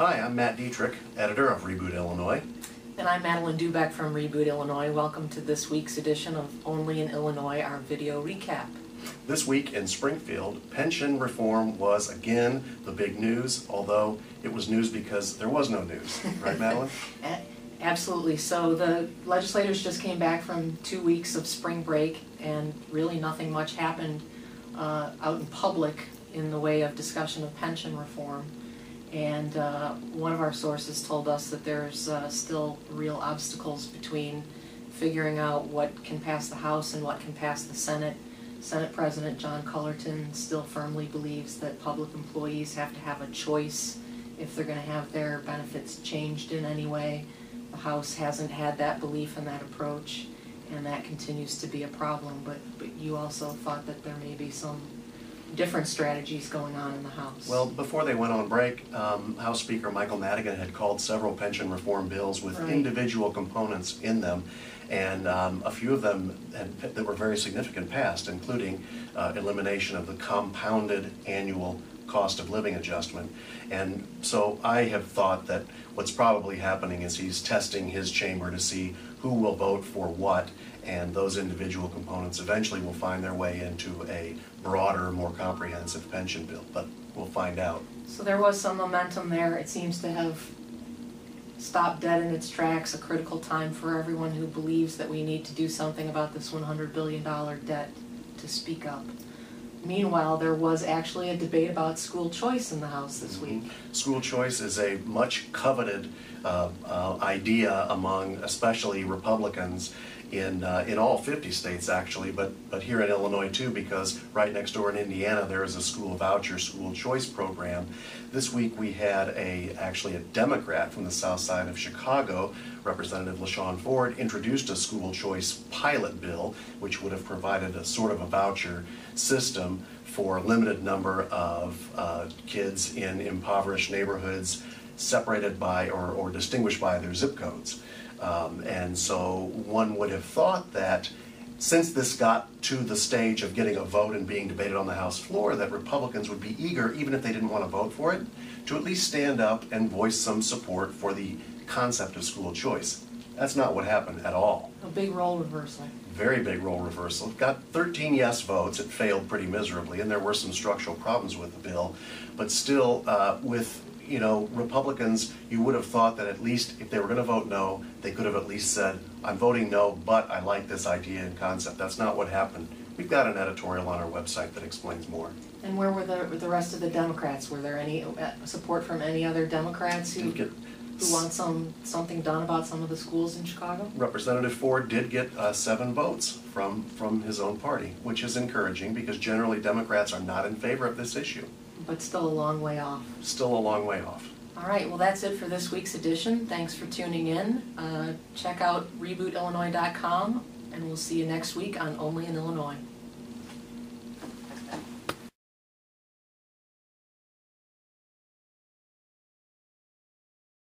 Hi, I'm Matt Dietrich, editor of Reboot Illinois. And I'm Madeline Doubek from Reboot Illinois. Welcome to this week's edition of Only in Illinois, our video recap. This week in Springfield, pension reform was again the big news, although it was news because there was no news. Right, Madeline? Absolutely. So the legislators just came back from two weeks of spring break, and really nothing much happened uh, out in public in the way of discussion of pension reform. And uh, one of our sources told us that there's uh, still real obstacles between figuring out what can pass the House and what can pass the Senate. Senate President John Cullerton still firmly believes that public employees have to have a choice if they're gonna have their benefits changed in any way. The House hasn't had that belief and that approach, and that continues to be a problem, but, but you also thought that there may be some different strategies going on in the House. Well, before they went on break, um, House Speaker Michael Madigan had called several pension reform bills with Right. individual components in them. And um, a few of them had, that were very significant passed, including uh, elimination of the compounded annual cost of living adjustment. And so I have thought that what's probably happening is he's testing his chamber to see who will vote for what, and those individual components eventually will find their way into a broader, more comprehensive pension bill. But we'll find out. So there was some momentum there. It seems to have stopped dead in its tracks, a critical time for everyone who believes that we need to do something about this one hundred billion dollar debt to speak up. Meanwhile, there was actually a debate about school choice in the House this week. School choice is a much coveted uh, uh, idea among especially Republicans in, uh, in all 50 states actually, but, but here in Illinois too, because right next door in Indiana there is a school voucher school choice program. This week we had a actually a Democrat from the south side of Chicago, Representative LaShawn Ford, introduced a school choice pilot bill, which would have provided a sort of a voucher system for a limited number of uh, kids in impoverished neighborhoods separated by or, or distinguished by their zip codes. Um, and so one would have thought that since this got to the stage of getting a vote and being debated on the House floor, that Republicans would be eager, even if they didn't want to vote for it, to at least stand up and voice some support for the concept of school choice. That's not what happened at all. A big role reversal. Very big role reversal. Got 13 yes votes. It failed pretty miserably, and there were some structural problems with the bill. But still, uh, with you know Republicans, you would have thought that at least if they were going to vote no, they could have at least said, "I'm voting no, but I like this idea and concept." That's not what happened. We've got an editorial on our website that explains more. And where were the, the rest of the Democrats? Were there any uh, support from any other Democrats who, get- who want some, something done about some of the schools in Chicago? Representative Ford did get uh, seven votes from from his own party, which is encouraging because generally Democrats are not in favor of this issue. But still a long way off. Still a long way off. All right, well, that's it for this week's edition. Thanks for tuning in. Uh, check out rebootillinois.com, and we'll see you next week on Only in Illinois.